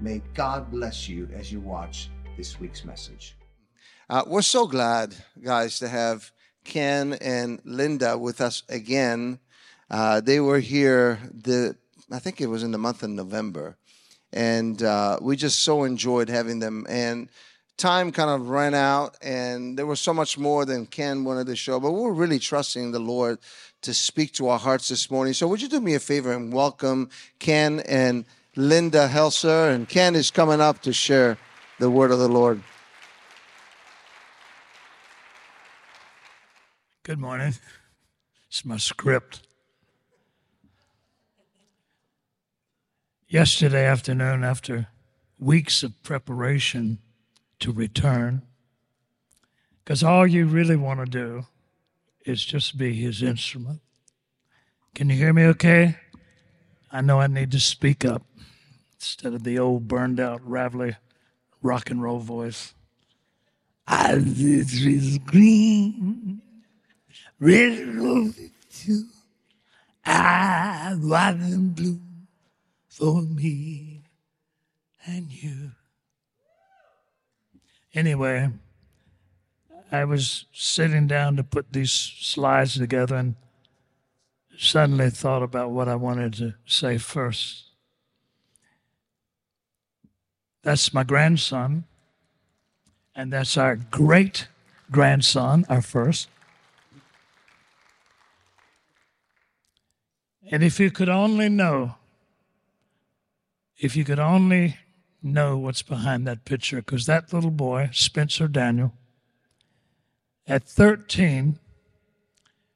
may God bless you as you watch this week's message. Uh, we're so glad, guys, to have Ken and Linda with us again. Uh, they were here the I think it was in the month of November, and uh, we just so enjoyed having them. And time kind of ran out, and there was so much more than Ken wanted to show. But we're really trusting the Lord to speak to our hearts this morning. So would you do me a favor and welcome Ken and Linda Helser? And Ken is coming up to share the word of the Lord. Good morning. It's my script. Yesterday afternoon, after weeks of preparation to return, because all you really want to do is just be his instrument. Can you hear me okay? I know I need to speak up instead of the old burned out, ravelly rock and roll voice. I is green, red rose too. I white and blue for me and you. Anyway, I was sitting down to put these slides together and suddenly thought about what I wanted to say first. That's my grandson, and that's our great grandson, our first. And if you could only know if you could only know what's behind that picture, because that little boy, Spencer Daniel, at 13,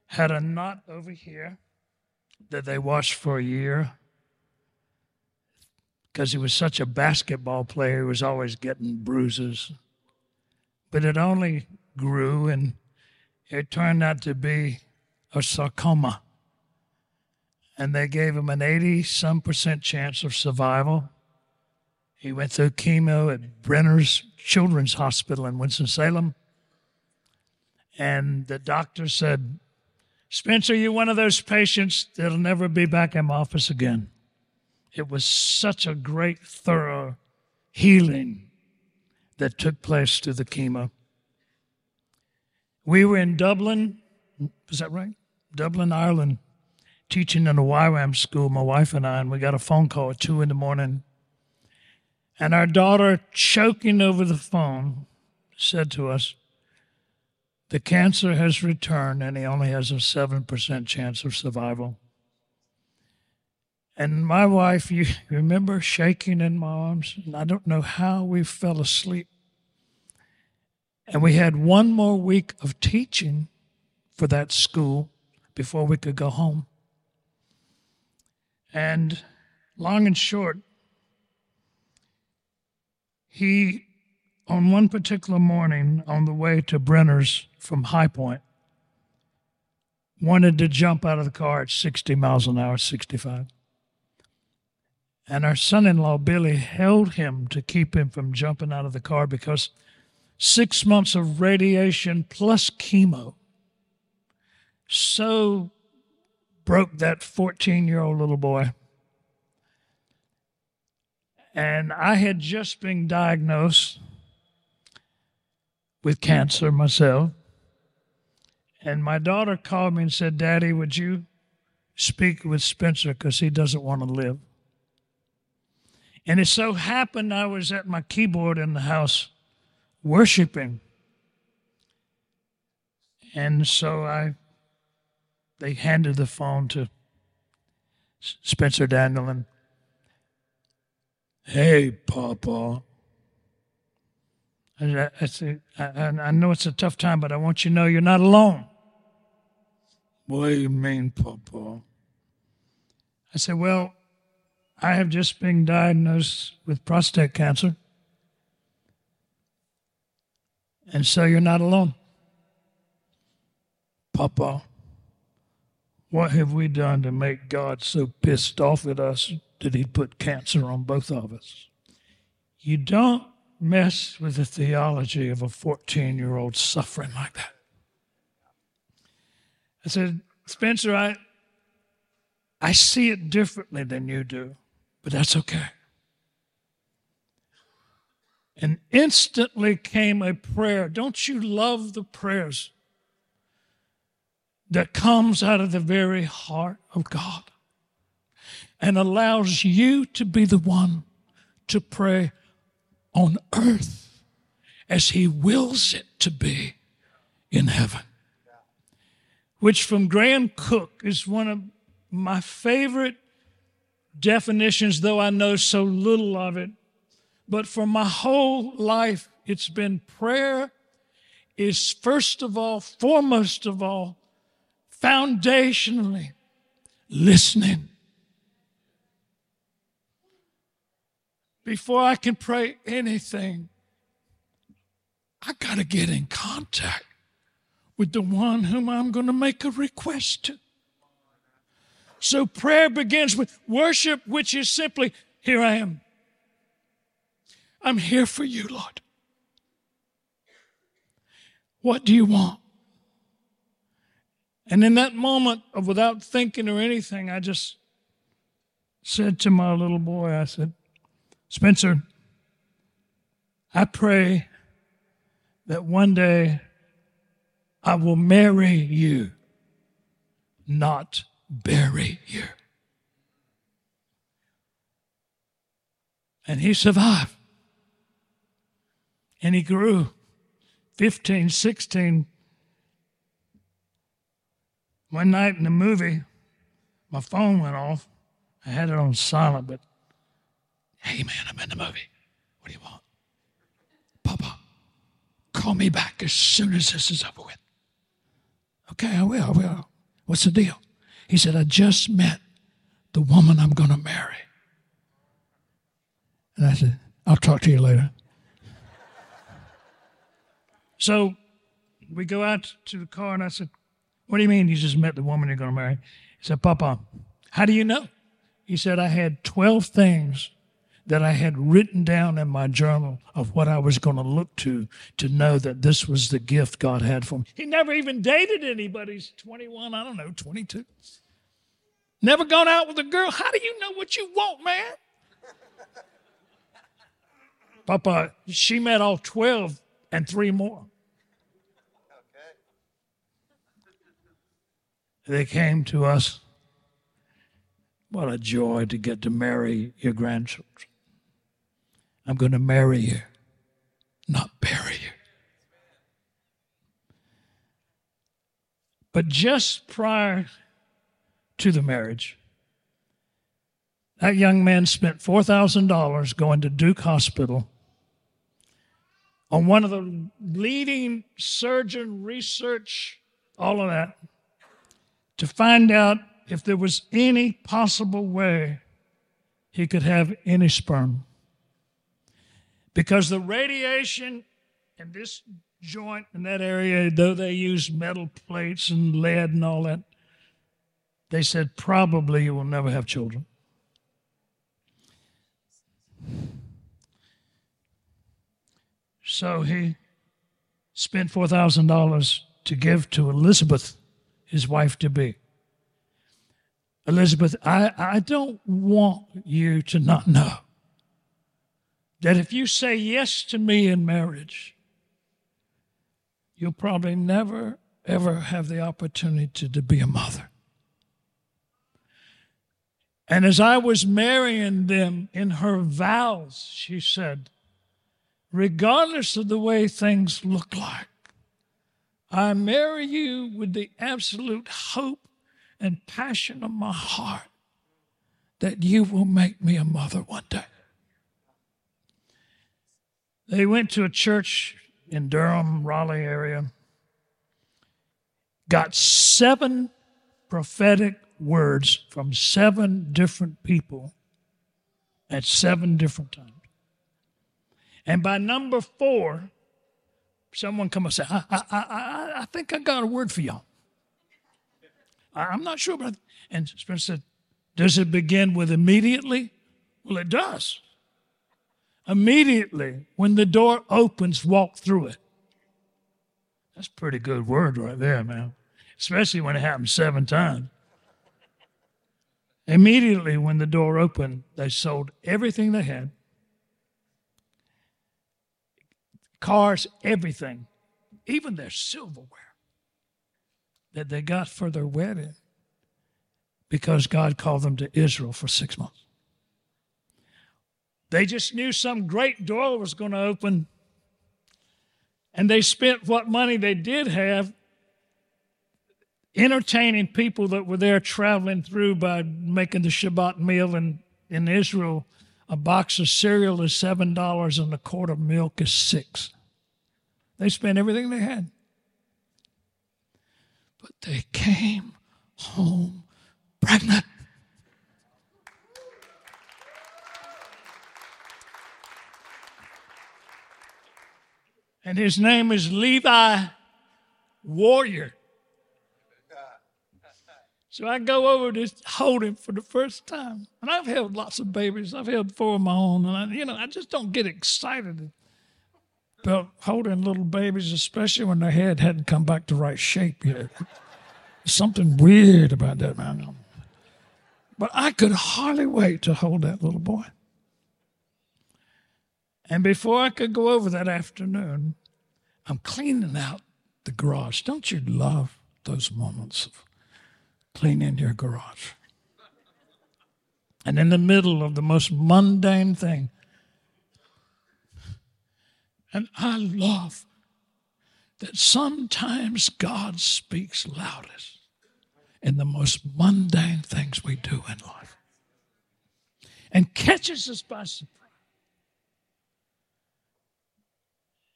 had a knot over here that they washed for a year because he was such a basketball player, he was always getting bruises. But it only grew and it turned out to be a sarcoma and they gave him an 80 some percent chance of survival. He went through chemo at Brenner's Children's Hospital in Winston-Salem. And the doctor said, Spencer, you're one of those patients that'll never be back in my office again. It was such a great, thorough healing that took place through the chemo. We were in Dublin, is that right? Dublin, Ireland, teaching in a YWAM school, my wife and I, and we got a phone call at two in the morning. And our daughter, choking over the phone, said to us, The cancer has returned and he only has a 7% chance of survival. And my wife, you remember shaking in my arms? And I don't know how we fell asleep. And we had one more week of teaching for that school before we could go home. And long and short, he, on one particular morning on the way to Brenner's from High Point, wanted to jump out of the car at 60 miles an hour, 65. And our son in law, Billy, held him to keep him from jumping out of the car because six months of radiation plus chemo so broke that 14 year old little boy. And I had just been diagnosed with cancer myself. And my daughter called me and said, Daddy, would you speak with Spencer because he doesn't want to live? And it so happened I was at my keyboard in the house worshiping. And so I they handed the phone to Spencer Daniel. hey, Papa. I, I, said, I, I know it's a tough time, but I want you to know you're not alone. What do you mean, Papa? I said, well, I have just been diagnosed with prostate cancer. And so you're not alone. Papa, what have we done to make God so pissed off at us that he put cancer on both of us? You don't mess with the theology of a 14 year old suffering like that. I said, Spencer, I, I see it differently than you do, but that's okay. And instantly came a prayer. Don't you love the prayers that comes out of the very heart of God and allows you to be the one to pray on earth as He wills it to be in heaven? Which from Graham Cooke is one of my favorite definitions, though I know so little of it. But for my whole life, it's been prayer is first of all, foremost of all, foundationally listening. Before I can pray anything, I got to get in contact with the one whom I'm going to make a request to. So prayer begins with worship, which is simply, Here I am. I'm here for you, Lord. What do you want? And in that moment of without thinking or anything, I just said to my little boy, I said, Spencer, I pray that one day I will marry you, not bury you. And he survived. And he grew 15, 16. One night in the movie, my phone went off. I had it on silent, but hey, man, I'm in the movie. What do you want? Papa, call me back as soon as this is over with. Okay, I will, I will. What's the deal? He said, I just met the woman I'm going to marry. And I said, I'll talk to you later. so we go out to the car, and I said, What do you mean you just met the woman you're going to marry? He said, Papa, how do you know? He said, I had 12 things that I had written down in my journal of what I was going to look to to know that this was the gift God had for me. He never even dated anybody. He's 21, I don't know, 22. Never gone out with a girl. How do you know what you want, man? Papa, she met all 12 and three more. Okay. They came to us. What a joy to get to marry your grandchildren. I'm going to marry you, not bury you. But just prior to the marriage. That young man spent $4,000 going to Duke Hospital on one of the leading surgeon research, all of that, to find out if there was any possible way he could have any sperm. Because the radiation in this joint in that area, though they use metal plates and lead and all that, they said, probably you will never have children. So he spent $4,000 to give to Elizabeth, his wife to be. Elizabeth, I, I don't want you to not know that if you say yes to me in marriage, you'll probably never, ever have the opportunity to, to be a mother. And as I was marrying them in her vows, she said, regardless of the way things look like, I marry you with the absolute hope and passion of my heart that you will make me a mother one day. They went to a church in Durham, Raleigh area, got seven prophetic words from seven different people at seven different times. And by number four, someone come and say, I, I, I, I think I got a word for y'all. I'm not sure, but and Spencer said, Does it begin with immediately? Well, it does. Immediately, when the door opens, walk through it. That's pretty good word right there, man. Especially when it happens seven times. Immediately, when the door opened, they sold everything they had cars, everything, even their silverware that they got for their wedding because God called them to Israel for six months. They just knew some great door was going to open, and they spent what money they did have entertaining people that were there traveling through by making the Shabbat meal in, in Israel. A box of cereal is seven dollars and a quart of milk is six. They spent everything they had. But they came home pregnant. And his name is Levi Warrior. So I go over to hold him for the first time. And I've held lots of babies. I've held four of my own. And, I, you know, I just don't get excited about holding little babies, especially when their head hadn't come back to right shape yet. There's something weird about that, man. But I could hardly wait to hold that little boy. And before I could go over that afternoon, I'm cleaning out the garage. Don't you love those moments of cleaning your garage? And in the middle of the most mundane thing, and I love that sometimes God speaks loudest in the most mundane things we do in life and catches us by surprise.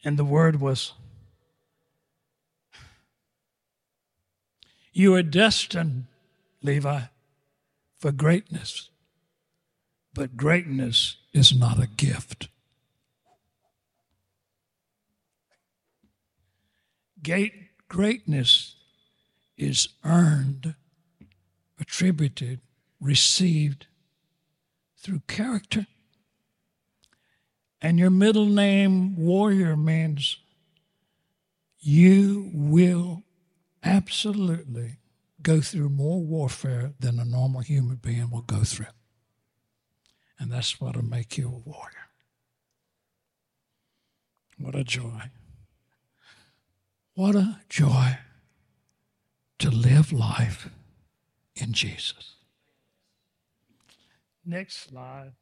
And the word was, You are destined, Levi, for greatness, but greatness is not a gift. Greatness is earned, attributed, received through character. And your middle name, warrior, means you will absolutely go through more warfare than a normal human being will go through. And that's what'll make you a warrior. What a joy. What a joy to live life in Jesus. Next slide.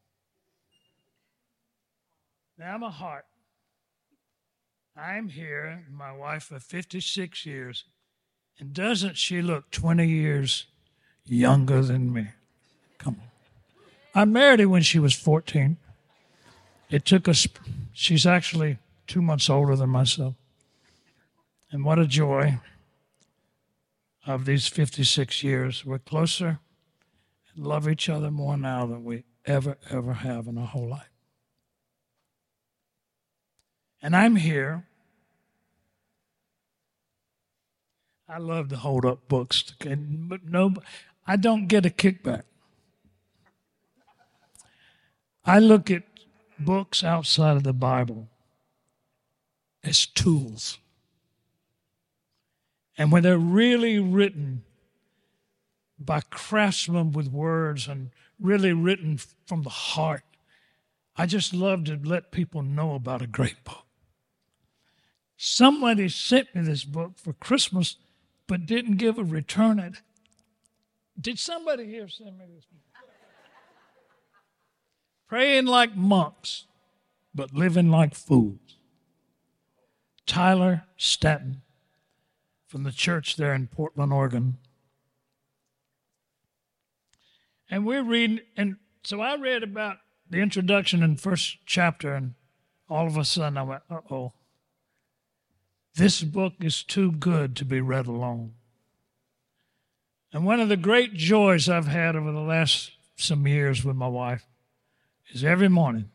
Now, my heart. I'm here, my wife of 56 years, and doesn't she look 20 years younger than me? Come on. I married her when she was 14. It took us, she's actually two months older than myself. And what a joy of these 56 years. We're closer and love each other more now than we ever, ever have in our whole life. And I'm here. I love to hold up books, but no, I don't get a kickback. I look at books outside of the Bible as tools. And when they're really written by craftsmen with words and really written from the heart, I just love to let people know about a great book. Somebody sent me this book for Christmas, but didn't give a return it. Did somebody here send me this? Praying like monks, but living like fools. Tyler Staton from the church there in Portland, Oregon. And we're reading, and so I read about the introduction in first chapter, and all of a sudden I went, uh oh. This book is too good to be read alone. And one of the great joys I've had over the last some years with my wife is every morning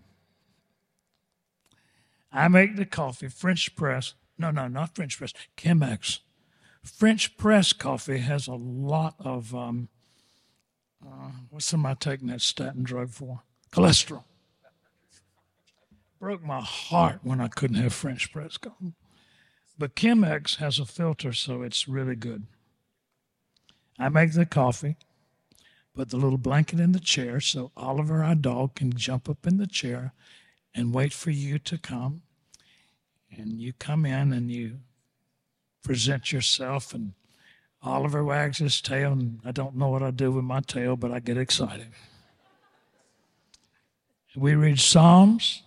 I make the coffee, French press. No, no, not French press, Chemex. French press coffee has a lot of, um, uh, what's taking that statin drug for? Cholesterol. Broke my heart when I couldn't have French press coffee. But Chemex has a filter, so it's really good. I make the coffee, put the little blanket in the chair so Oliver, our dog, can jump up in the chair and wait for you to come. And you come in and you present yourself, and Oliver wags his tail, and I don't know what I do with my tail, but I get excited. We read Psalms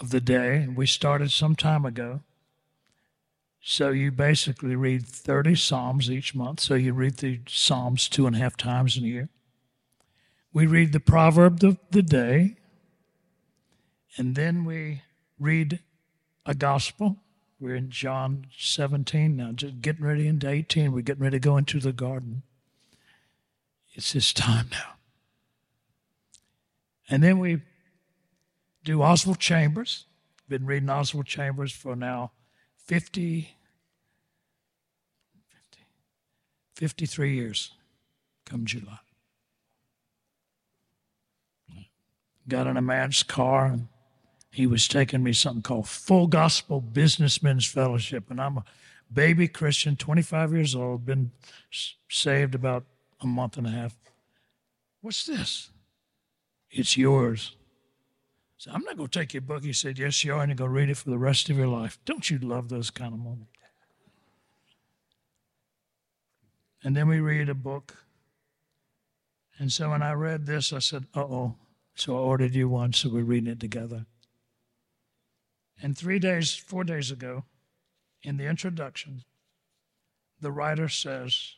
of the day, and we started some time ago. So you basically read 30 Psalms each month. So you read the Psalms two and a half times in a year. We read the proverb of the day. And then we read a gospel. We're in John 17 now, just getting ready into 18. We're getting ready to go into the garden. It's this time now. And then we do Oswald Chambers. Been reading Oswald Chambers for now 50, 50 53 years come July. Got in a man's car and he was taking me something called Full Gospel Businessmen's Fellowship. And I'm a baby Christian, 25 years old, been saved about a month and a half. What's this? It's yours. I'm not going to take your book. He said, Yes, you are, and you're going to read it for the rest of your life. Don't you love those kind of moments? And then we read a book. And so when I read this, I said, Uh oh. So I ordered you one, so we're reading it together. And three days, four days ago, in the introduction, the writer says,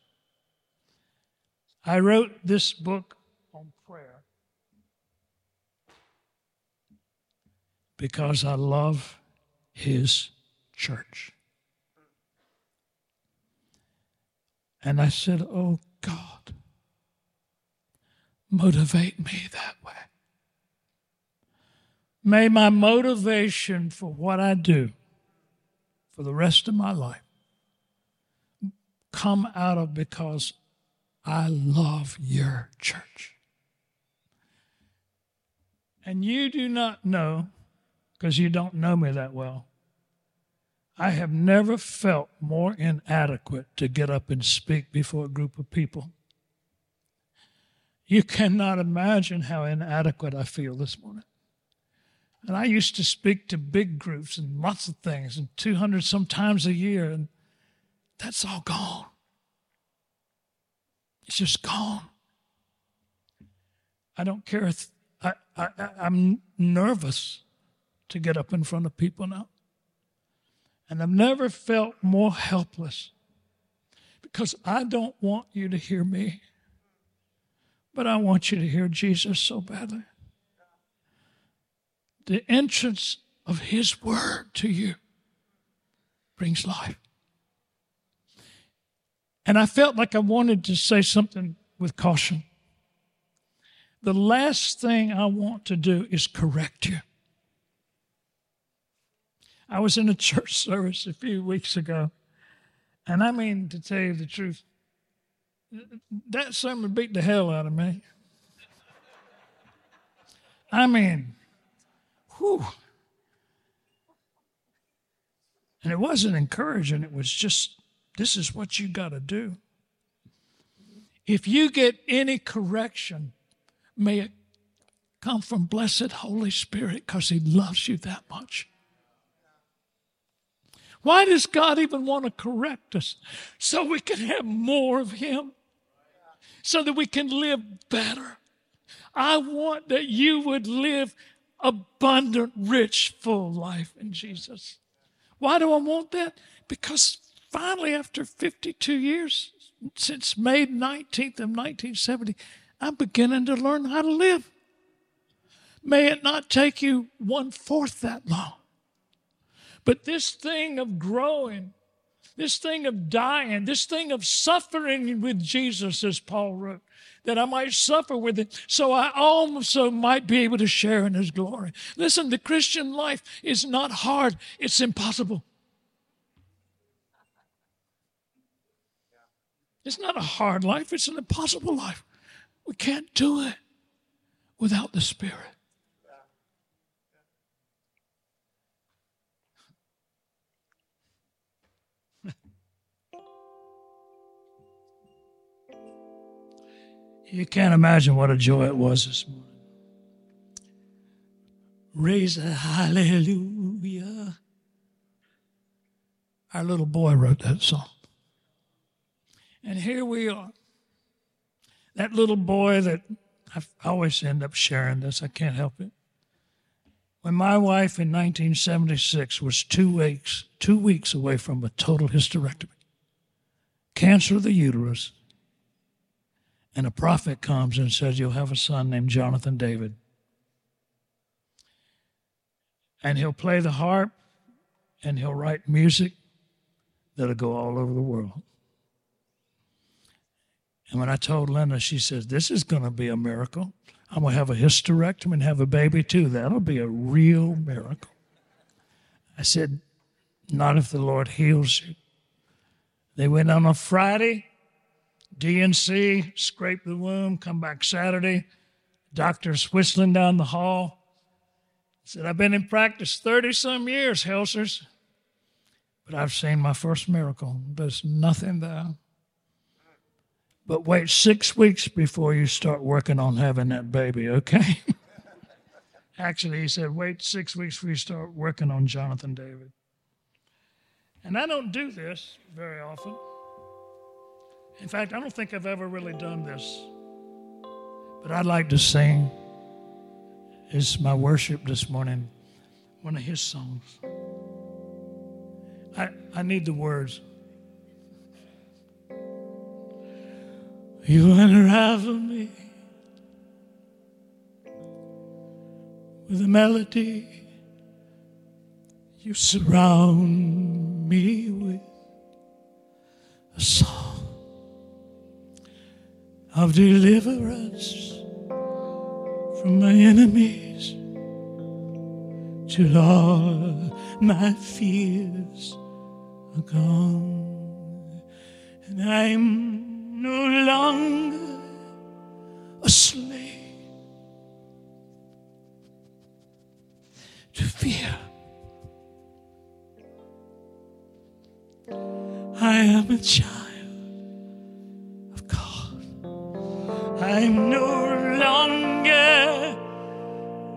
I wrote this book on prayer because I love his church. And I said, Oh God, motivate me that way. May my motivation for what I do for the rest of my life come out of because I love your church. And you do not know, because you don't know me that well, I have never felt more inadequate to get up and speak before a group of people. You cannot imagine how inadequate I feel this morning. And I used to speak to big groups and lots of things, and 200 sometimes a year, and that's all gone. It's just gone. I don't care if I, I, I'm nervous to get up in front of people now. And I've never felt more helpless because I don't want you to hear me, but I want you to hear Jesus so badly the entrance of His Word to you brings life. And I felt like I wanted to say something with caution. The last thing I want to do is correct you. I was in a church service a few weeks ago, and I mean, to tell you the truth, that sermon beat the hell out of me. I mean, Whew. And it wasn't encouraging, it was just, this is what you got to do. If you get any correction, may it come from blessed Holy Spirit because He loves you that much. Why does God even want to correct us? So we can have more of Him, so that we can live better. I want that you would live abundant, rich, full life in Jesus. Why do I want that? Because finally, after 52 years, since May 19th of 1970, I'm beginning to learn how to live. May it not take you one fourth that long. But this thing of growing this thing of dying, this thing of suffering with Jesus, as Paul wrote, that I might suffer with him, so I also might be able to share in his glory. Listen, the Christian life is not hard, it's impossible. It's not a hard life, it's an impossible life. We can't do it without the Spirit. You can't imagine what a joy it was this morning. Raise a hallelujah. Our little boy wrote that song. And here we are. That little boy that I always end up sharing this, I can't help it. When my wife in 1976 was two weeks, two weeks away from a total hysterectomy, cancer of the uterus, and a prophet comes and says, You'll have a son named Jonathan David. And he'll play the harp and he'll write music that'll go all over the world. And when I told Linda, she says, This is going to be a miracle. I'm going to have a hysterectomy and have a baby too. That'll be a real miracle. I said, Not if the Lord heals you. They went on a Friday D&C, scrape the womb, come back Saturday. Doctor's whistling down the hall. Said, I've been in practice 30 some years, Helsers, but I've seen my first miracle. There's nothing there. But wait six weeks before you start working on having that baby, okay? Actually, he said, wait six weeks before you start working on Jonathan David. And I don't do this very often. In fact, I don't think I've ever really done this. But I'd like to sing. It's my worship this morning, one of his songs. I, I need the words. You unravel me with a melody. You surround me with a song of deliverance from my enemies till all my fears are gone and I'm no longer a slave to fear. I am a child I'm no longer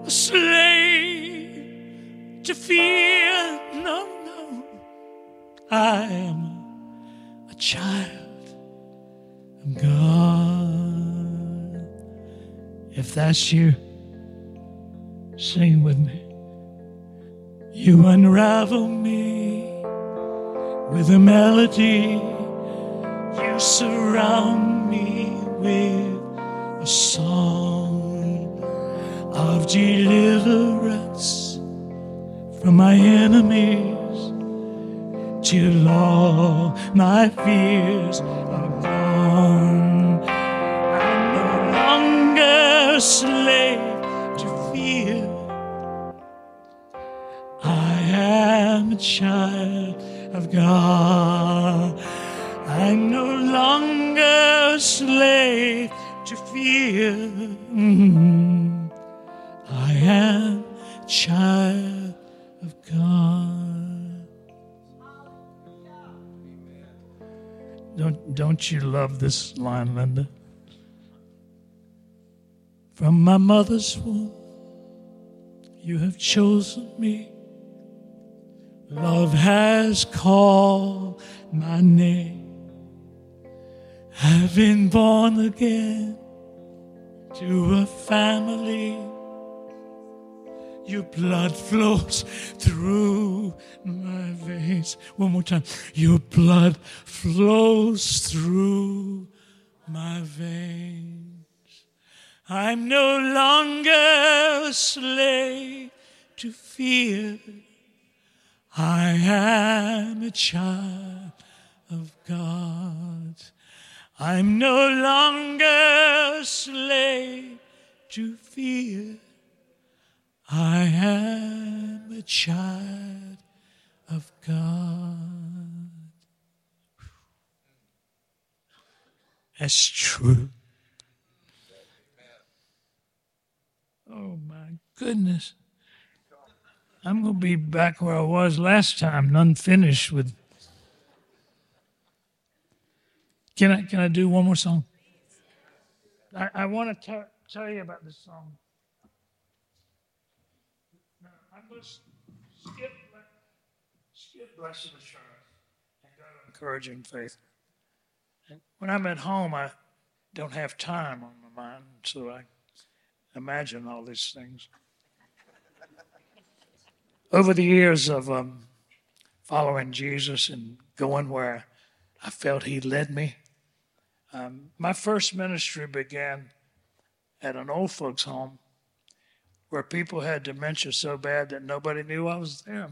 a slave to fear. No, no. I am a child of God. If that's you, sing with me. You unravel me with a melody. You surround me with song of deliverance from my enemies till all my fears are gone. I'm no longer a slave to fear. I am a child of God. I'm no I am child of God. Don't, don't you love this line, Linda? From my mother's womb, you have chosen me. Love has called my name. I've been born again to a family. Your blood flows through my veins. One more time. Your blood flows through my veins. I'm no longer a slave to fear. I am a child of God. I'm no longer a slave to fear. I am a child of God. That's true. Oh my goodness. I'm going to be back where I was last time, unfinished with. Can I, can I do one more song? I, I want to tell you about this song. I'm going to skip, skip Blessed Assurance and go to Encouraging Faith. And when I'm at home, I don't have time on my mind, so I imagine all these things. Over the years of um, following Jesus and going where I felt He led me, um, my first ministry began at an old folks' home where people had dementia so bad that nobody knew I was there.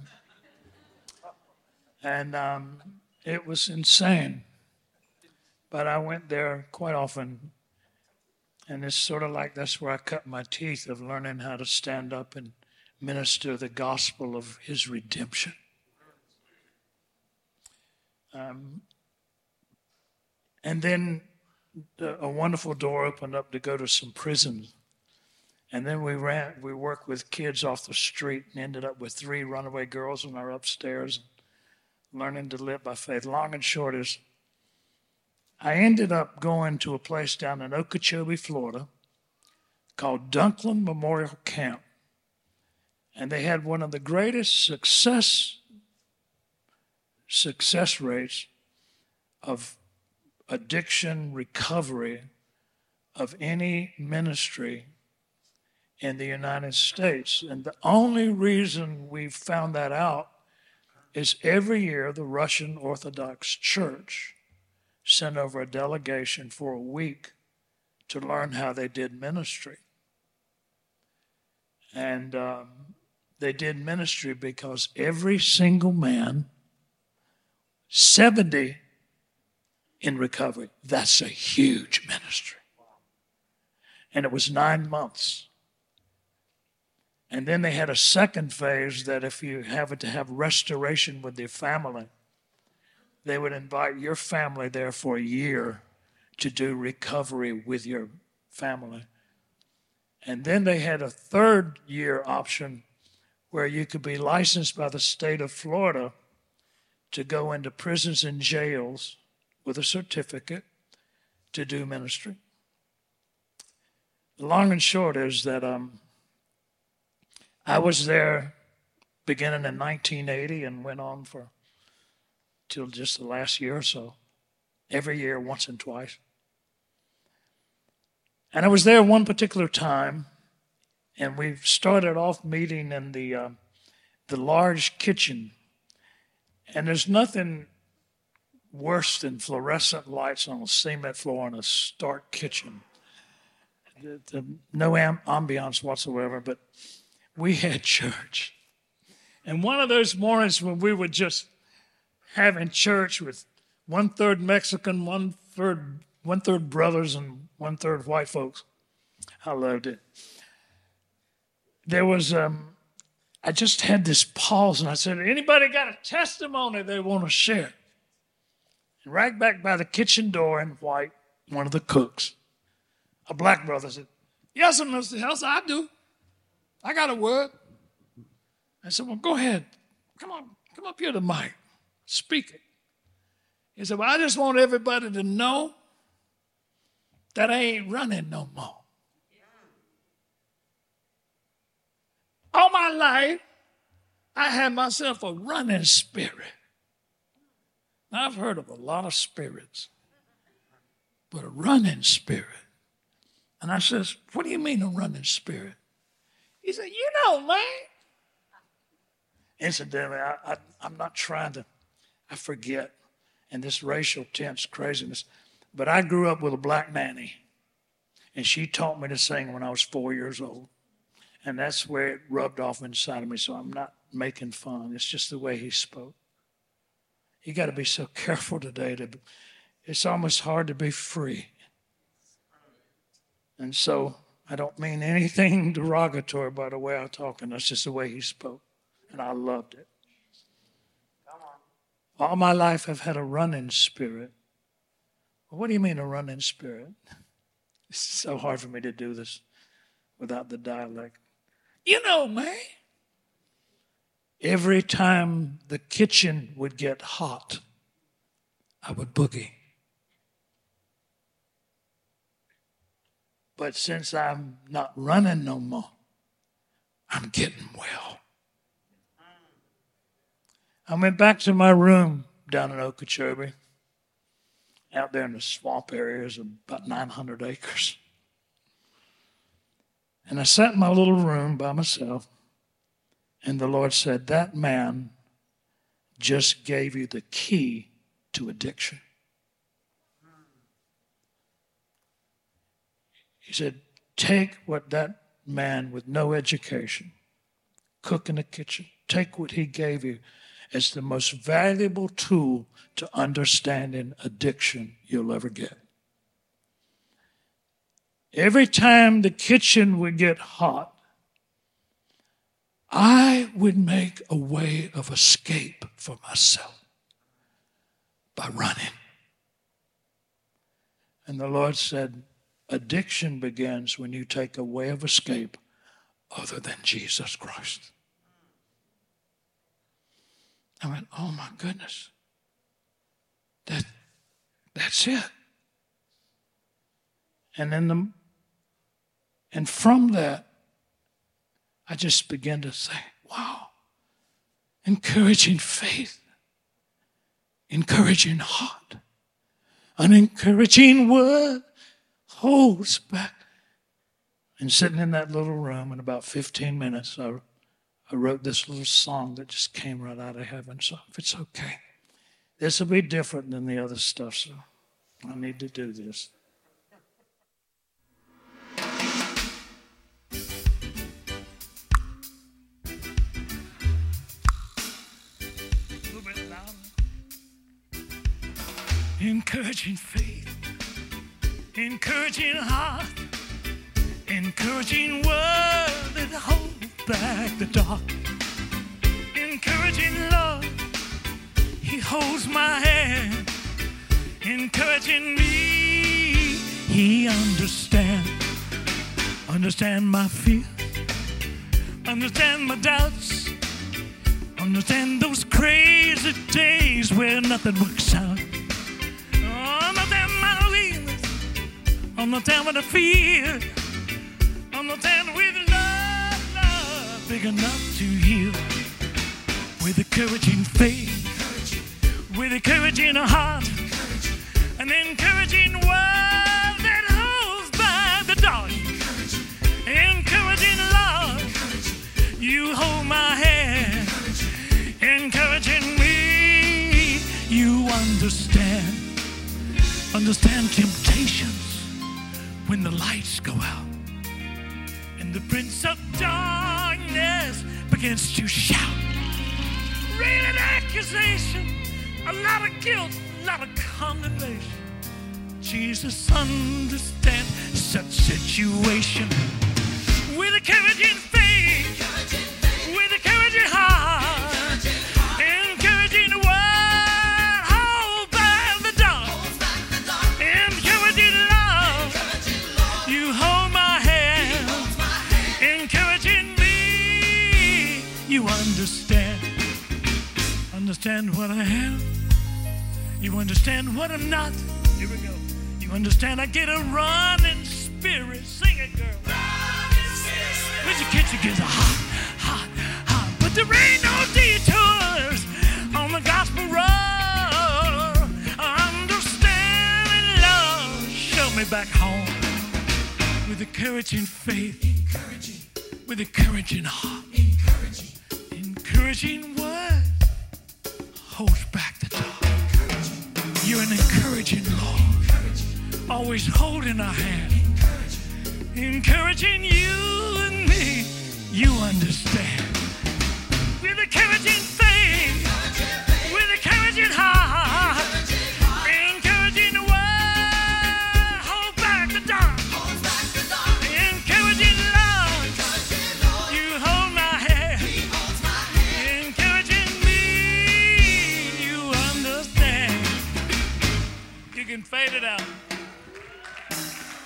And um, it was insane. But I went there quite often and it's sort of like that's where I cut my teeth of learning how to stand up and minister the gospel of his redemption. Um, and then the, a wonderful door opened up to go to some prisons. And then we ran, we worked with kids off the street and ended up with three runaway girls in our upstairs, learning to live by faith. Long and short is I ended up going to a place down in Okeechobee, Florida, called Dunklin Memorial Camp. And they had one of the greatest success success rates of addiction recovery of any ministry in the United States. And the only reason we found that out is every year the Russian Orthodox Church sent over a delegation for a week to learn how they did ministry. And um, they did ministry because every single man, 70 in recovery, that's a huge ministry. And it was nine months. And then they had a second phase that if you have to have restoration with your family, they would invite your family there for a year to do recovery with your family. And then they had a third year option where you could be licensed by the state of Florida to go into prisons and jails with a certificate to do ministry. The long and short is that um, I was there beginning in 1980 and went on for till just the last year or so, every year, once and twice. And I was there one particular time, and we started off meeting in the uh, the large kitchen. And there's nothing worse than fluorescent lights on a cement floor in a stark kitchen. The, the, no amb- ambiance whatsoever, but we had church. And one of those mornings when we were just having church with one third Mexican, one third one third brothers, and one third white folks. I loved it. There was um, I just had this pause, and I said, "Anybody got a testimony they want to share?" And right back by the kitchen door in white, one of the cooks, a black brother, said, "Yes, sir, Mr. Hells, I do. I got a word." I said, "Well, go ahead. Come on, come up here to Mike." Speak it. He said, Well, I just want everybody to know that I ain't running no more. All my life, I had myself a running spirit. Now, I've heard of a lot of spirits, but a running spirit. And I says, What do you mean a running spirit? He said, You know, man. Incidentally, I, I, I'm not trying to I forget, and this racial tense craziness. But I grew up with a black nanny, and she taught me to sing when I was four years old. And that's where it rubbed off inside of me, so I'm not making fun. It's just the way he spoke. You got to be so careful today. To, it's almost hard to be free. And so I don't mean anything derogatory by the way I talk, and that's just the way he spoke. And I loved it. All my life I've had a running spirit. Well, what do you mean a running spirit? It's so hard for me to do this without the dialect. You know, man. Every time the kitchen would get hot, I would boogie. But since I'm not running no more, I'm getting well. I went back to my room down in Okeechobee, out there in the swamp areas, of about 900 acres. And I sat in my little room by myself, and the Lord said, That man just gave you the key to addiction. He said, Take what that man with no education, cook in the kitchen, take what he gave you as the most valuable tool to understanding addiction you'll ever get. Every time the kitchen would get hot, I would make a way of escape for myself by running. And the Lord said, Addiction begins when you take a way of escape other than Jesus Christ. I went, oh my goodness. That, that's it. And then the, and from that, I just began to say, wow, encouraging faith, encouraging heart, an encouraging word holds back. And sitting in that little room in about 15 minutes, I, I wrote this little song that just came right out of heaven. So if it's okay, this will be different than the other stuff. So I need to do this. Encouraging faith. Encouraging heart, encouraging word that holds back the dark, encouraging love. He holds my hand, encouraging me. He understands, understand my fear, understand my doubts, understand those crazy days where nothing works out. I'm not down with the fear. I'm not down with love, love big enough to heal. With encouraging faith, with encouraging a heart, an encouraging word that holds by the dark. Encouraging love, you hold my hand. Encouraging me, you understand. Understand temptations when the lights go out and the prince of darkness begins to shout. Railing accusation, a lot of guilt, a lot of condemnation. Jesus understands such situation with a encouraging understand what I am. You understand what I'm not. Here we go. You understand I get a running spirit. Sing it, girl. Where's your kitchen gets hot, hot, hot. But there ain't no detours on the gospel road. Understand and love. Show me back home with encouraging faith, encouraging, with encouraging heart, encouraging, encouraging holds back the door. You're an encouraging Lord, always holding our hand, encouraging you and me. You understand.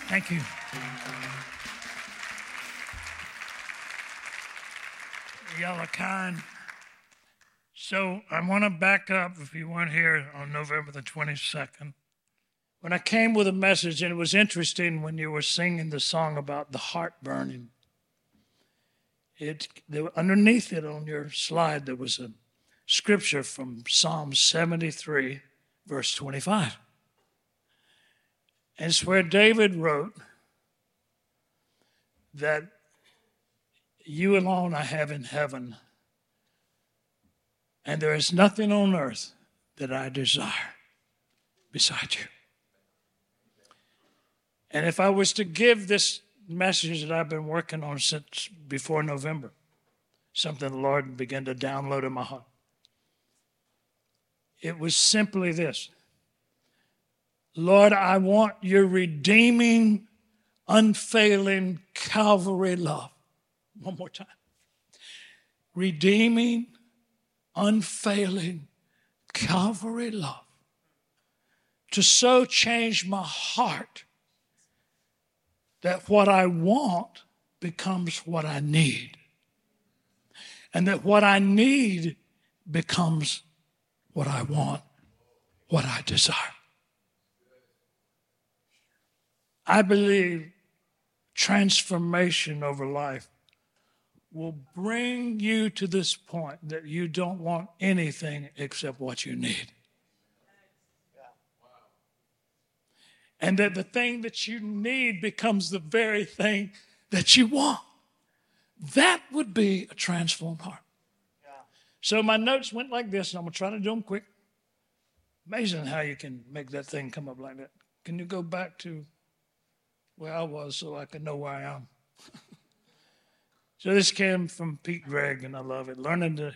Thank you. Y'all are kind. So I want to back up if you weren't here on November the 22nd. When I came with a message, and it was interesting when you were singing the song about the heart burning. It, there, underneath it on your slide, there was a scripture from Psalm 73, verse 25. It's where David wrote that you alone I have in heaven, and there is nothing on earth that I desire beside you. And if I was to give this message that I've been working on since before November, something the Lord began to download in my heart, it was simply this Lord, I want your redeeming, unfailing Calvary love. One more time. Redeeming, unfailing Calvary love to so change my heart that what I want becomes what I need. And that what I need becomes what I want, what I desire. I believe transformation over life will bring you to this point that you don't want anything except what you need. And that the thing that you need becomes the very thing that you want. That would be a transformed heart. So my notes went like this, and I'm going to try to do them quick. Amazing how you can make that thing come up like that. Can you go back to where I was so I can know where I am? so this came from Pete Greig, and I love it. Learning to,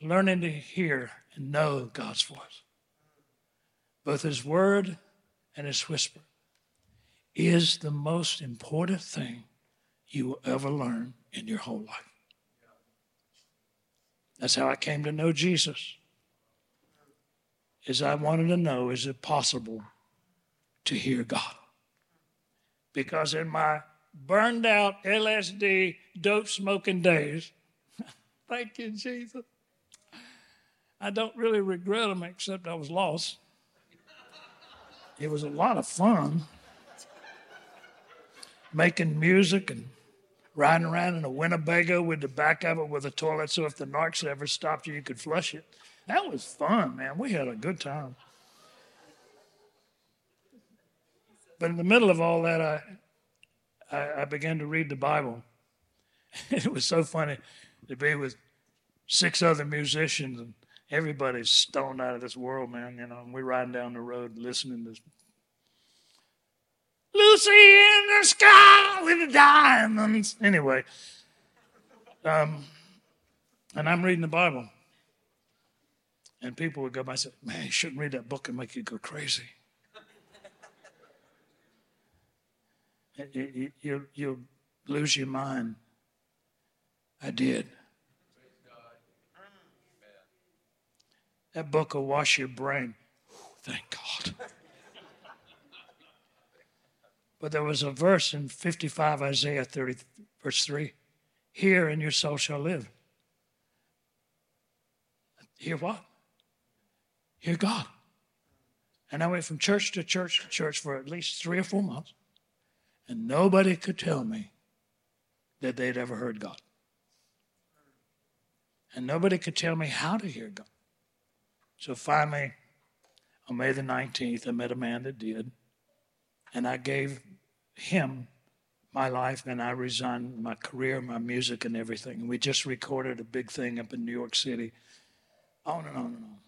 learning to hear and know God's voice, both His word and His whisper, is the most important thing you will ever learn in your whole life. That's how I came to know Jesus. Is I wanted to know is it possible to hear God? Because in my burned out LSD dope smoking days, thank you, Jesus. I don't really regret them except I was lost. It was a lot of fun making music and riding around in a Winnebago with the back of it with a toilet so if the narcs ever stopped you, you could flush it. That was fun, man. We had a good time. But in the middle of all that, I, I, I began to read the Bible. it was so funny to be with six other musicians and everybody's stoned out of this world, man. You know, and we're riding down the road listening to Lucy in the sky with the diamonds. Anyway, um, and I'm reading the Bible. And people would go by and say, Man, you shouldn't read that book and make you go crazy. You, you, you'll lose your mind. I did. That book will wash your brain. Thank God. But there was a verse in 55 Isaiah 30, verse 3 Hear and your soul shall live. Hear what? Hear God. And I went from church to church to church for at least three or four months, and nobody could tell me that they'd ever heard God. And nobody could tell me how to hear God. So finally, on May the 19th, I met a man that did. And I gave him my life and I resigned my career, my music, and everything. And we just recorded a big thing up in New York City. On and on and on.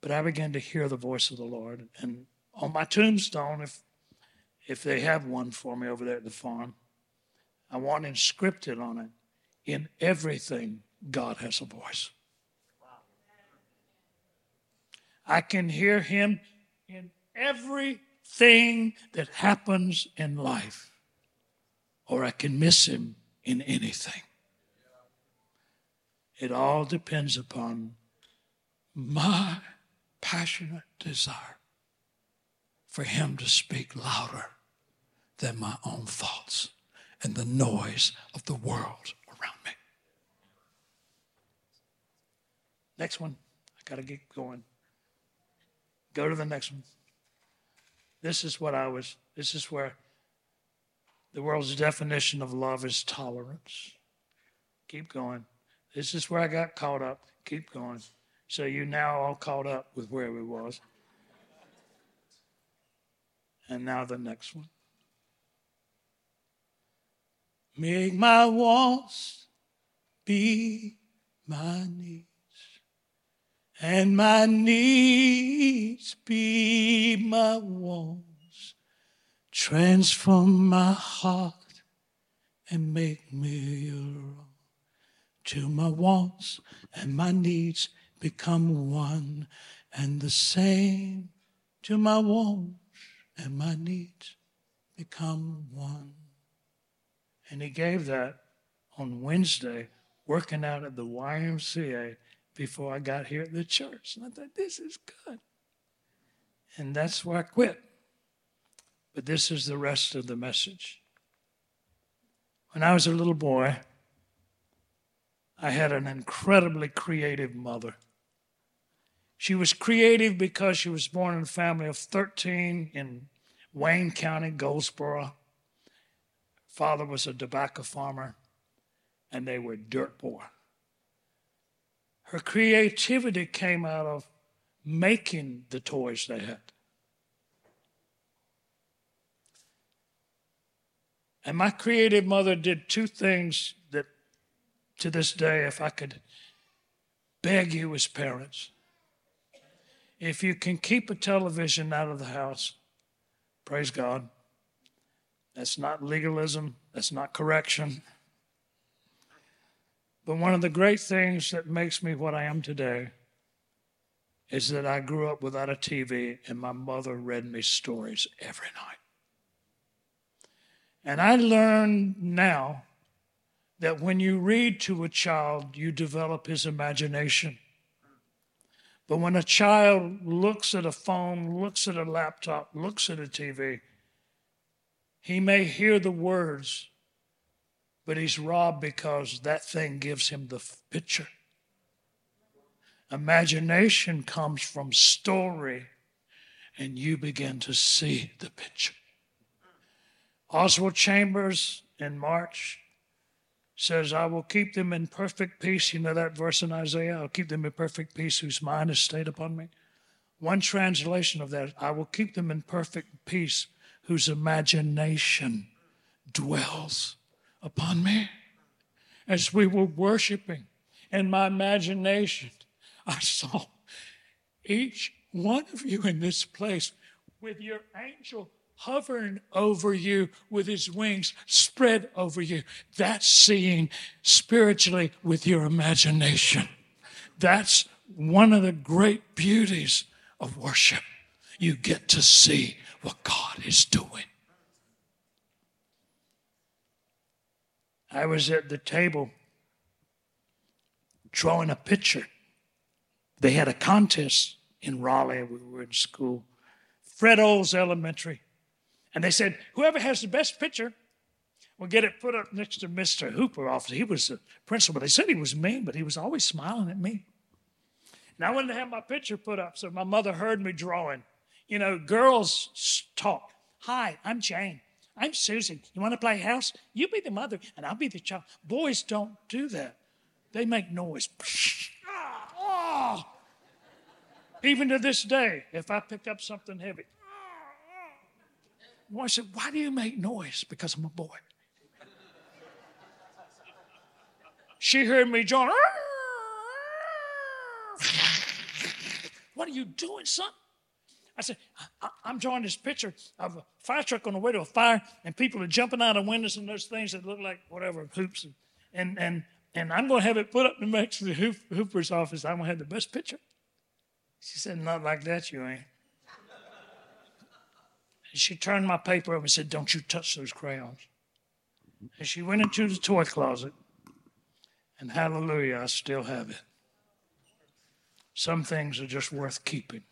But I began to hear the voice of the Lord. And on my tombstone, if if they have one for me over there at the farm, I want inscripted on it, in everything, God has a voice. I can hear him in everything that happens in life, or I can miss him in anything. It all depends upon my passionate desire for him to speak louder than my own thoughts and the noise of the world around me. Next one. I got to get going. Go to the next one. This is what I was, this is where the world's definition of love is tolerance. Keep going. This is where I got caught up. Keep going. So you now all caught up with where we was. And now the next one. Make my wants be my needs, and my needs be my wants. Transform my heart and make me your own. Till my wants and my needs become one and the same. Till my wants and my needs become one. And he gave that on Wednesday, working out at the YMCA before I got here at the church. And I thought, this is good. And that's where I quit. But this is the rest of the message. When I was a little boy, I had an incredibly creative mother. She was creative because she was born in a family of 13 in Wayne County, Goldsboro. Father was a tobacco farmer, and they were dirt poor. Her creativity came out of making the toys they had. And my creative mother did two things that, to this day, if I could beg you as parents, if you can keep a television out of the house, praise God. That's not legalism, that's not correction. But one of the great things that makes me what I am today is that I grew up without a TV and my mother read me stories every night. And I learned now that when you read to a child, you develop his imagination. But when a child looks at a phone, looks at a laptop, looks at a TV, he may hear the words, but he's robbed because that thing gives him the picture. Imagination comes from story, and you begin to see the picture. Oswald Chambers in March says, I will keep them in perfect peace. You know that verse in Isaiah? I'll keep them in perfect peace whose mind is stayed upon me. One translation of that, I will keep them in perfect peace whose imagination dwells upon me. As we were worshiping, in my imagination, I saw each one of you in this place with your angel hovering over you with his wings spread over you. That's seeing spiritually with your imagination. That's one of the great beauties of worship. You get to see what God is doing. I was at the table drawing a picture. They had a contest in Raleigh. We were in school, Fred Olds Elementary. And they said, whoever has the best picture will get it put up next to Mr. Hooper. Officer. He was the principal. They said he was mean, but he was always smiling at me. And I wanted to have my picture put up, so my mother heard me drawing. You know, girls talk. Hi, I'm Jane. I'm Susan. You want to play house? You be the mother and I'll be the child. Boys don't do that. They make noise. Ah, ah. Even to this day, if I pick up something heavy, I said, Why do you make noise? Because I'm a boy. She heard me join. What are you doing, son? I said, I- am drawing this picture of a fire truck on the way to a fire, and people are jumping out of windows and those things that look like whatever hoops, and and and, I'm going to have it put up next to the hoop, Hooper's office. I'm going to have the best picture. She said, Not like that, you ain't. And she turned my paper over and said, Don't you touch those crayons. And she went into the toy closet, and hallelujah, I still have it. Some things are just worth keeping.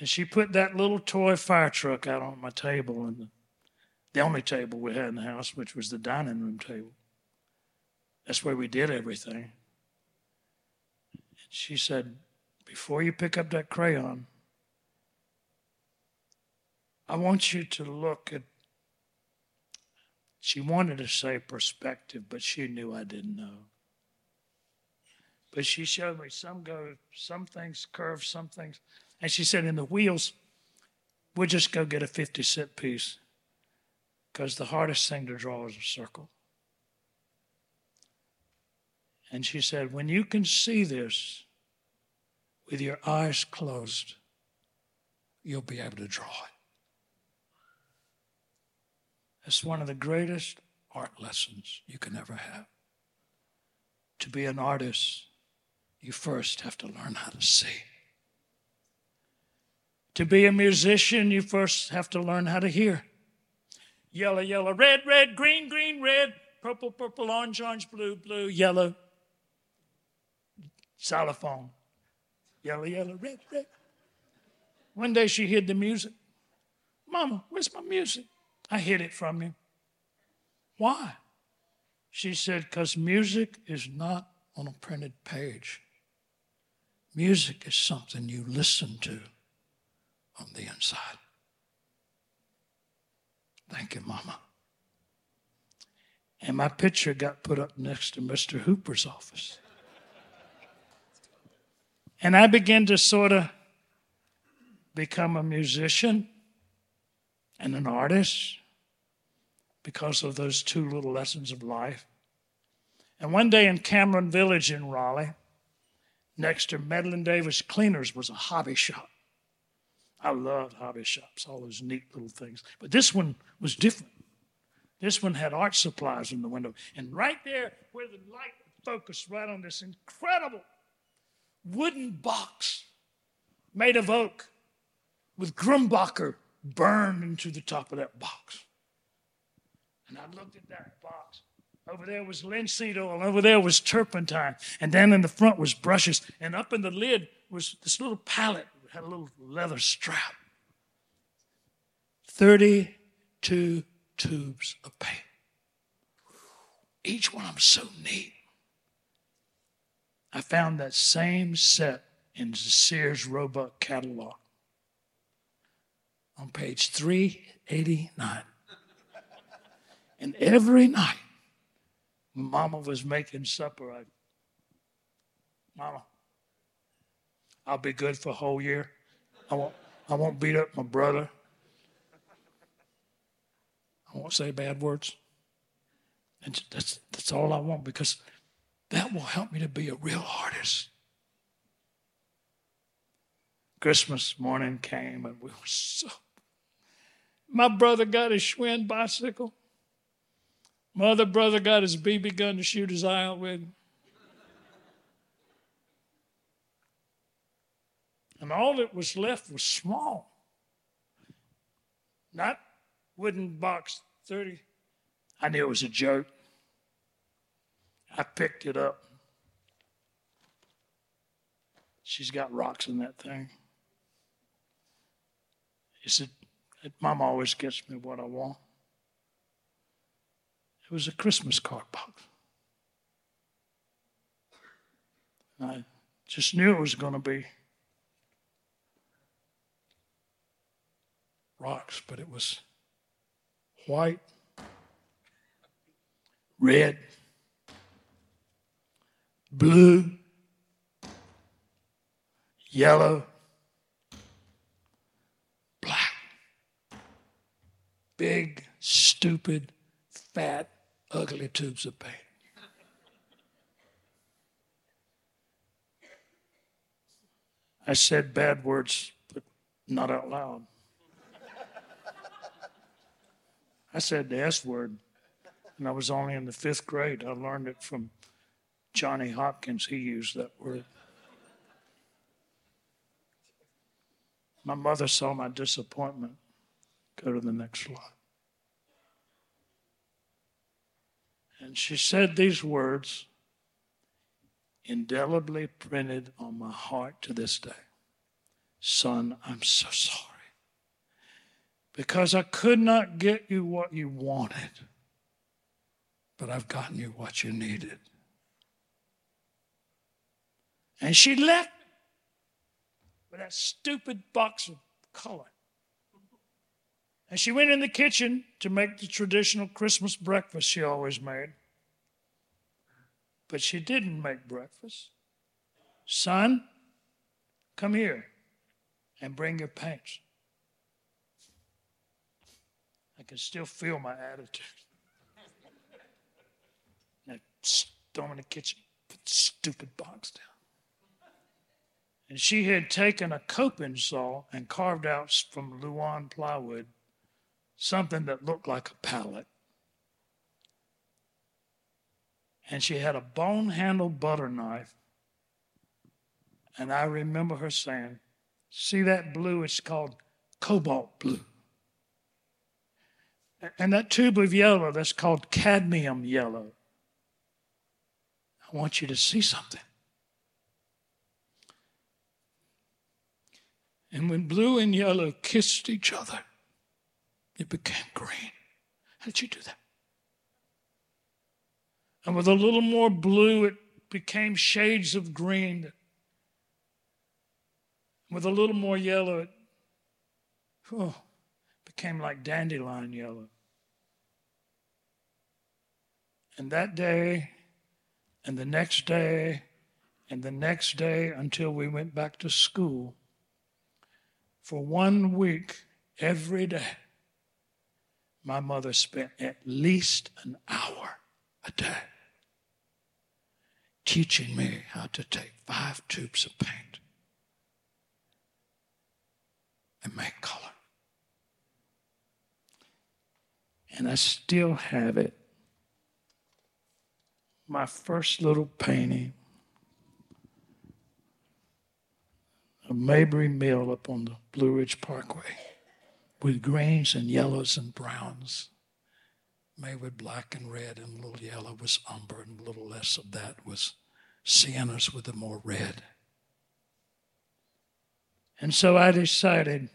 And she put that little toy fire truck out on my table, and the the only table we had in the house, which was the dining room table. That's where we did everything. And She said, Before you pick up that crayon, I want you to look at. She wanted to say perspective, but she knew I didn't know. But she showed me some go, some things curve, some things. And she said, in the wheels, we'll just go get a 50 cent piece because the hardest thing to draw is a circle. And she said, when you can see this with your eyes closed, you'll be able to draw it. It's one of the greatest art lessons you can ever have. To be an artist, you first have to learn how to see. To be a musician, you first have to learn how to hear. Yellow, yellow, red, red, green, green, red, purple, purple, orange, orange, blue, blue, yellow. Xylophone. Yellow, yellow, red, red. One day she hid the music. Mama, where's my music? I hid it from you. Why? She said, because music is not on a printed page. Music is something you listen to on the inside. Thank you, Mama. And my picture got put up next to Mr. Hooper's office. And I began to sort of become a musician and an artist because of those two little lessons of life. And one day in Cameron Village in Raleigh, next to Medlin Davis Cleaners, was a hobby shop. I loved hobby shops, all those neat little things. But this one was different. This one had art supplies in the window. And right there, where the light focused right on this incredible wooden box made of oak with Grumbacher burned into the top of that box. And I looked at that box. Over there was linseed oil, over there was turpentine, and down in the front was brushes, and up in the lid was this little palette that had a little leather strap. 32 tubes of paint. Each one of them so neat. I found that same set in the Sears Roebuck catalog on page 389. And every night, when Mama was making supper, I, Mama, I'll be good for a whole year. I won't, I won't beat up my brother. I won't say bad words. And that's, that's all I want because that will help me to be a real artist. Christmas morning came and we were so. My brother got his Schwinn bicycle. My other brother got his BB gun to shoot his eye out with. And all that was left was small. Not wooden box 30. I knew it was a joke. I picked it up. She's got rocks in that thing. He said, Mom always gets me what I want. It was a Christmas card box. I just knew it was going to be rocks, but it was white, red, blue, yellow, black. Big, stupid, fat, ugly tubes of pain. I said bad words, but not out loud. I said the S word, and I was only in the fifth grade. I learned it from Johnny Hopkins. He used that word. My mother saw my disappointment. Go to the next slide. And she said these words, indelibly printed on my heart to this day Son, I'm so sorry. because I could not get you what you wanted, but I've gotten you what you needed. And she left with that stupid box of color. And she went in the kitchen to make the traditional Christmas breakfast she always made. But she didn't make breakfast. Son, come here and bring your paints. I can still feel my attitude. I storm in the kitchen, put the stupid box down. And she had taken a coping saw and carved out from Luan plywood something that looked like a pallet. And she had a bone handled butter knife. And I remember her saying, See that blue? It's called cobalt blue. And that tube of yellow, that's called cadmium yellow. I want you to see something. And when blue and yellow kissed each other, it became green. How did you do that? And with a little more blue, it became shades of green. With a little more yellow, it oh, became like dandelion yellow. And that day, and the next day, and the next day until we went back to school, for one week, every day, my mother spent at least an hour a day teaching me how to take five tubes of paint and make color. And I still have it. My first little painting of Mabry Mill up on the Blue Ridge Parkway with greens and yellows and browns. Made with black and red, and a little yellow was umber, and a little less of that was siennas with the more red. And so I decided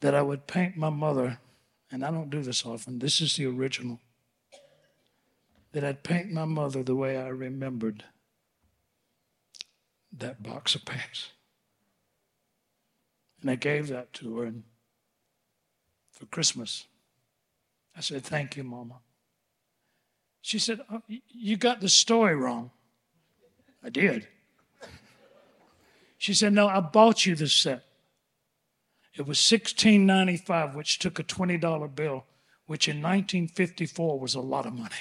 that I would paint my mother, and I don't do this often, this is the original, that I'd paint my mother the way I remembered that box of paints. And I gave that to her for Christmas. I said, Thank you, Mama. She said, oh, You got the story wrong. I did. She said, No, I bought you the set. It was $16.95, which took a $20 bill, which in 1954 was a lot of money.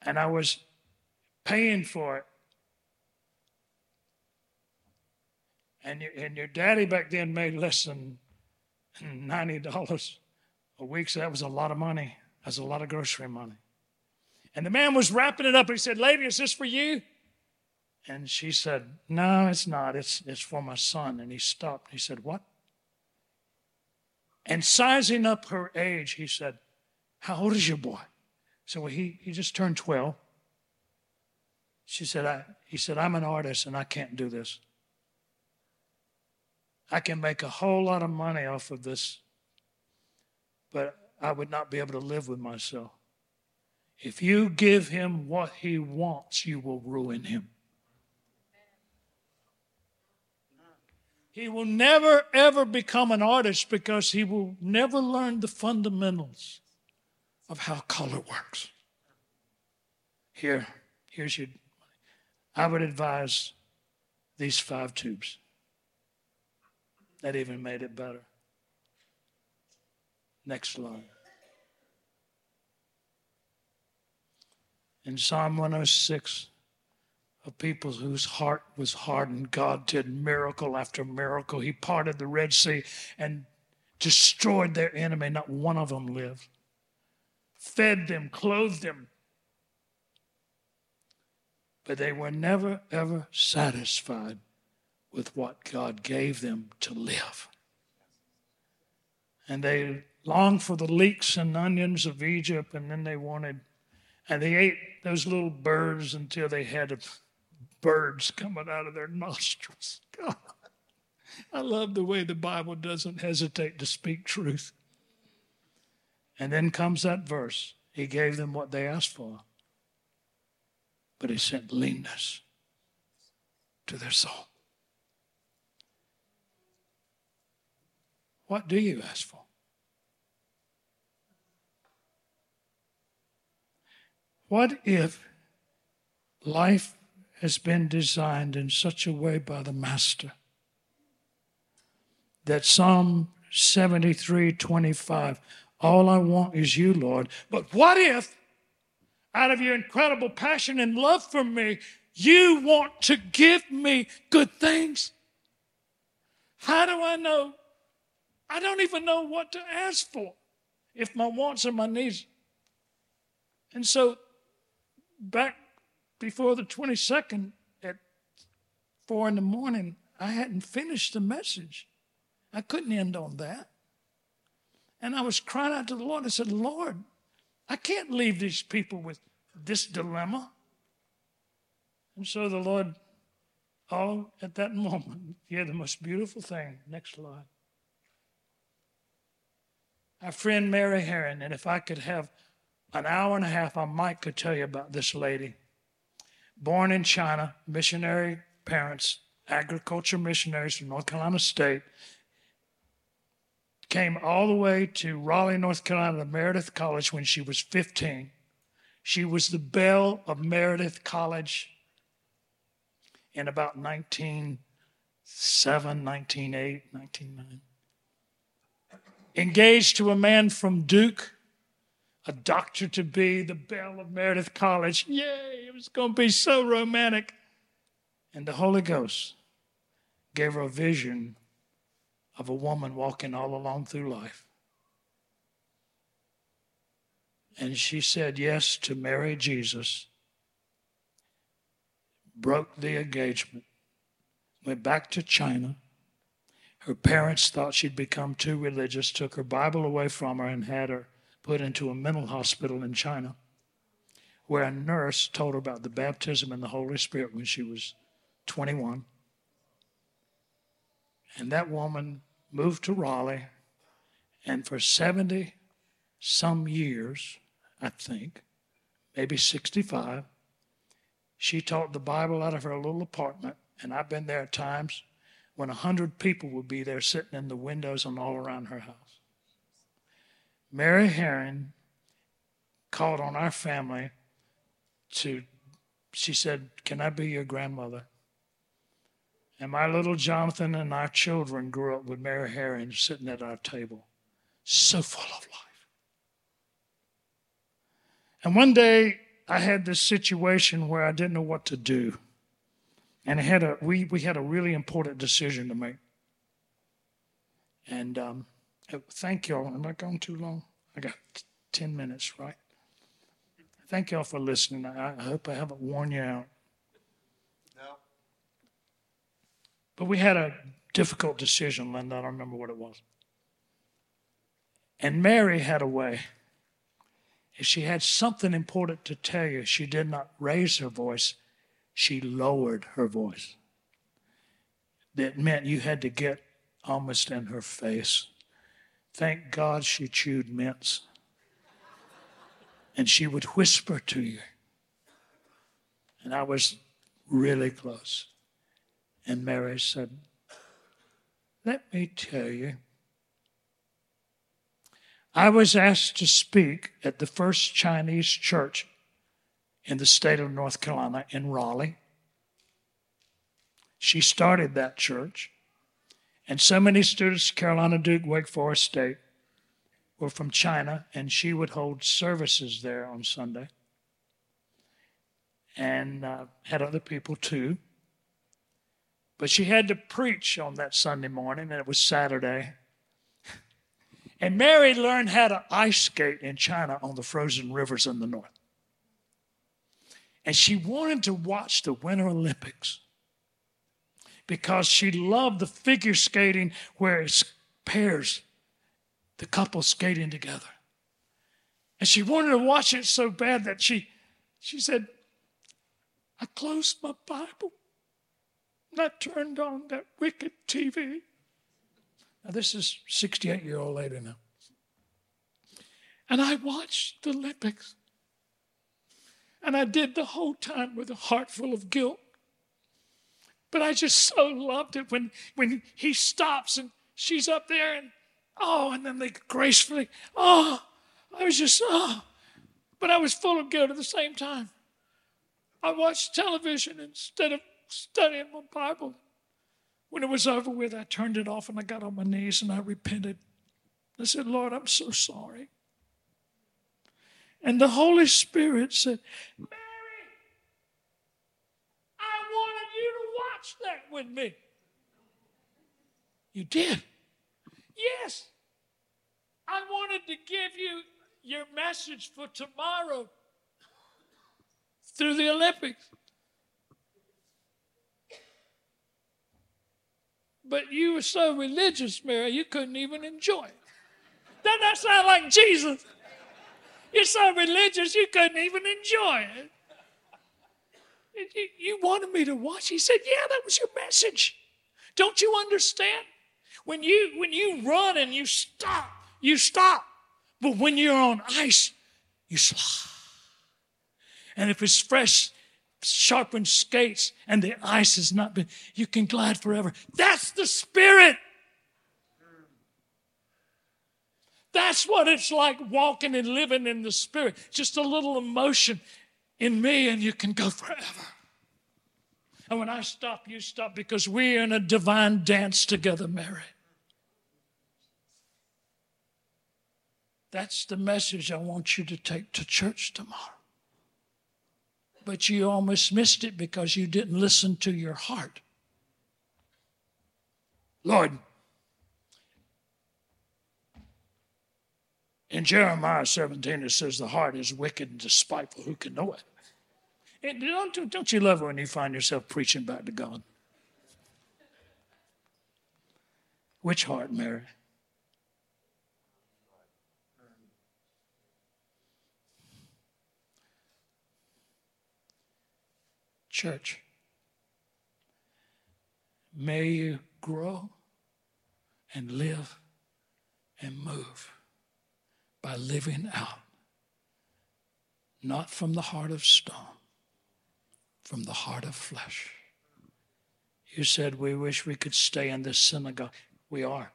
And I was paying for it and your, and your daddy back then made less than $90 a week, so that was a lot of money. That's a lot of grocery money. And the man was wrapping it up. He said, Lady, is this for you? And she said, No, it's not. It's, it's for my son. And he stopped. He said, What? And sizing up her age, he said, How old is your boy? So he, he just turned 12. She said, I, He said, I'm an artist and I can't do this. I can make a whole lot of money off of this, but I would not be able to live with myself. If you give him what he wants, you will ruin him. He will never, ever become an artist because he will never learn the fundamentals of how color works. Here, here's your. I would advise these five tubes. That even made it better. Next slide. In Psalm 106, of people whose heart was hardened, God did miracle after miracle. He parted the Red Sea and destroyed their enemy. Not one of them lived. Fed them, clothed them. But they were never, ever satisfied with what God gave them to live. And they longed for the leeks and onions of Egypt, and then they wanted, and they ate those little birds until they had birds coming out of their nostrils. God. I love the way the Bible doesn't hesitate to speak truth. And then comes that verse He gave them what they asked for, but He sent leanness to their soul. What do you ask for? What if life has been designed in such a way by the Master that Psalm 73 25, all I want is you, Lord. But what if, out of your incredible passion and love for me, you want to give me good things? How do I know? I don't even know what to ask for if my wants are my needs. And so back before the 22nd at four in the morning, I hadn't finished the message. I couldn't end on that. And I was crying out to the Lord. I said, Lord, I can't leave these people with this dilemma. And so the Lord, all at that moment, yeah, the most beautiful thing. Next slide. Our friend Mary Herron, and if I could have an hour and a half, I might could tell you about this lady. Born in China, missionary parents, agriculture missionaries from North Carolina State, came all the way to Raleigh, North Carolina, to Meredith College when she was 15. She was the belle of Meredith College in about 1907, 1908, 1909. Engaged to a man from Duke, a doctor to be, the belle of Meredith College. Yay, it was going to be so romantic. And the Holy Ghost gave her a vision of a woman walking all along through life. And she said yes to marry Jesus, broke the engagement, went back to China. Her parents thought she'd become too religious, took her Bible away from her, and had her put into a mental hospital in China where a nurse told her about the baptism in the Holy Spirit when she was 21. And that woman moved to Raleigh, and for 70 some years, I think, maybe 65, she taught the Bible out of her little apartment. And I've been there at times when a hundred people would be there sitting in the windows and all around her house. Mary Herron called on our family to, she said, Can I be your grandmother? And my little Jonathan and our children grew up with Mary Herron sitting at our table, so full of life. And one day I had this situation where I didn't know what to do. And had a, we, we had a really important decision to make. And um, Thank y'all. Am I going too long? I got 10 minutes, right? Thank y'all for listening. I, I hope I haven't worn you out. No. But we had a difficult decision, Linda. I don't remember what it was. And Mary had a way. If she had something important to tell you, she did not raise her voice, she lowered her voice. That meant you had to get almost in her face. Thank God she chewed mints. And she would whisper to you. And I was really close. And Mary said, Let me tell you. I was asked to speak at the first Chinese church in the state of North Carolina in Raleigh. She started that church. And so many students, Carolina Duke, Wake Forest State, were from China, and she would hold services there on Sunday. And uh, had other people too. But she had to preach on that Sunday morning, and it was Saturday. And Mary learned how to ice skate in China on the frozen rivers in the north. And she wanted to watch the Winter Olympics because she loved the figure skating where it's pairs, the couple skating together. And she wanted to watch it so bad that she, she said, I closed my Bible And I turned on that wicked TV. Now, this is 68 year old lady now. And I watched the Olympics. And I did the whole time with a heart full of guilt. But I just so loved it when, when he stops and she's up there and oh, and then they gracefully, oh, I was just, oh, but I was full of guilt at the same time. I watched television instead of studying my Bible. When it was over with, I turned it off and I got on my knees and I repented. I said, Lord, I'm so sorry. And the Holy Spirit said, Mary, I wanted you to watch that with me. You did? Yes. I wanted to give you your message for tomorrow through the Olympics. But you were so religious, Mary, you couldn't even enjoy it. Doesn't that sound like Jesus? You're so religious, you couldn't even enjoy it. You wanted me to watch? He said, Yeah, that was your message. Don't you understand? When you when you run and you stop, you stop. But when you're on ice, you slide. And if it's fresh, sharpened skates and the ice has not been, you can glide forever. That's the spirit. That's what it's like walking and living in the spirit. Just a little emotion in me, and you can go forever. And when I stop, you stop because we're in a divine dance together, Mary. That's the message I want you to take to church tomorrow but you almost missed it because you didn't listen to your heart. Lord, in Jeremiah 17, it says, The heart is wicked and despiteful. Who can know it? And don't, don't you love when you find yourself preaching back to God? Which heart, Mary? Church, may you grow and live and move by living out, not from the heart of stone, from the heart of flesh. You said, We wish we could stay in this synagogue. We are.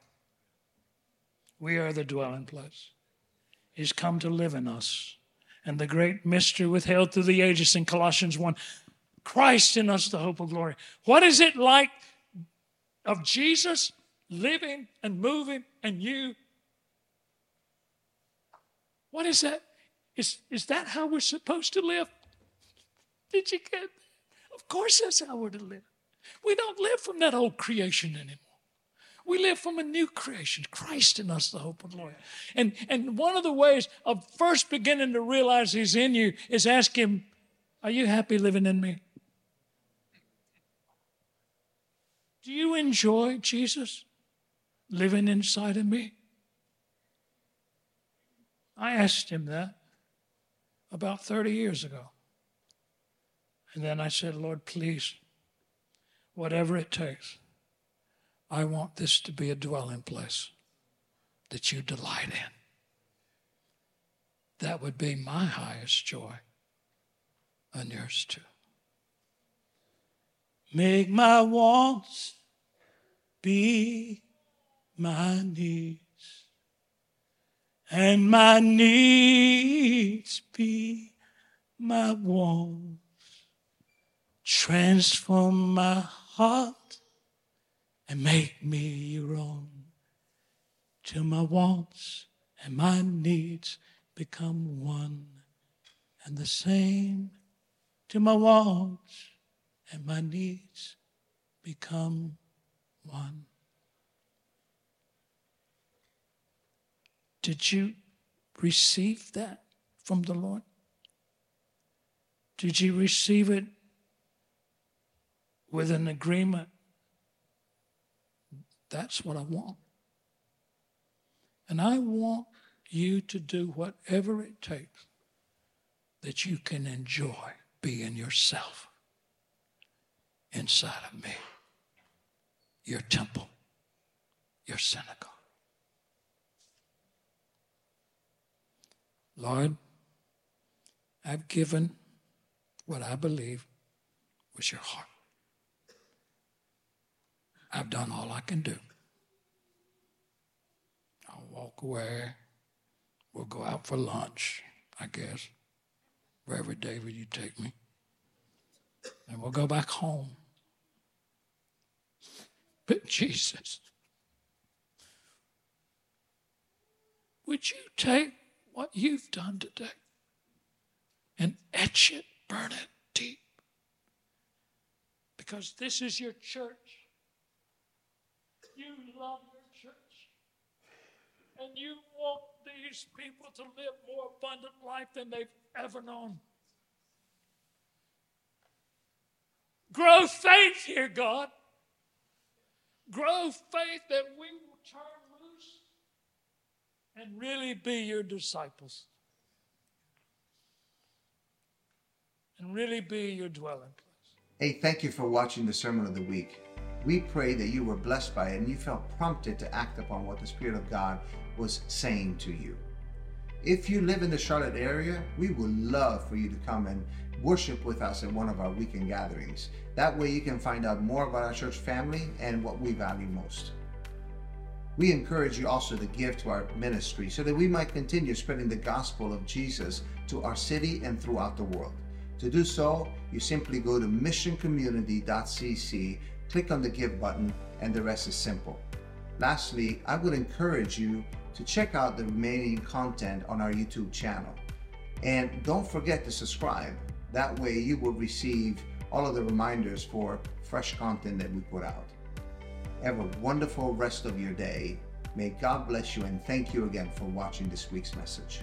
We are the dwelling place. He's come to live in us. And the great mystery withheld through the ages in Colossians 1 Christ in us, the hope of glory. What is it like of Jesus living and moving and you? What is that? Is, is that how we're supposed to live? Did you get Of course, that's how we're to live. We don't live from that old creation anymore. We live from a new creation, Christ in us, the hope of glory. And, and one of the ways of first beginning to realize He's in you is ask Him, Are you happy living in me? Do you enjoy Jesus living inside of me? I asked him that about 30 years ago. And then I said, Lord, please, whatever it takes, I want this to be a dwelling place that you delight in. That would be my highest joy and yours too. Make my wants be my needs, and my needs be my wants. Transform my heart and make me your own till my wants and my needs become one and the same till my wants and my needs become one. Did you receive that from the Lord? Did you receive it with an agreement? That's what I want. And I want you to do whatever it takes that you can enjoy being yourself inside of me. your temple, your synagogue. Lord, I've given what I believe was your heart. I've done all I can do. I'll walk away. We'll go out for lunch, I guess, wherever David you take me. And we'll go back home. But Jesus, would you take what you've done today and etch it, burn it deep? Because this is your church. You love your church. And you want these people to live more abundant life than they've ever known. Grow faith here, God. Grow faith that we will turn and really be your disciples. And really be your dwelling place. Hey, thank you for watching the Sermon of the Week. We pray that you were blessed by it and you felt prompted to act upon what the Spirit of God was saying to you. If you live in the Charlotte area, we would love for you to come and worship with us at one of our weekend gatherings. That way you can find out more about our church family and what we value most. We encourage you also to give to our ministry so that we might continue spreading the gospel of Jesus to our city and throughout the world. To do so, you simply go to missioncommunity.cc, click on the give button, and the rest is simple. Lastly, I would encourage you to check out the remaining content on our YouTube channel. And don't forget to subscribe. That way you will receive all of the reminders for fresh content that we put out. Have a wonderful rest of your day. May God bless you and thank you again for watching this week's message.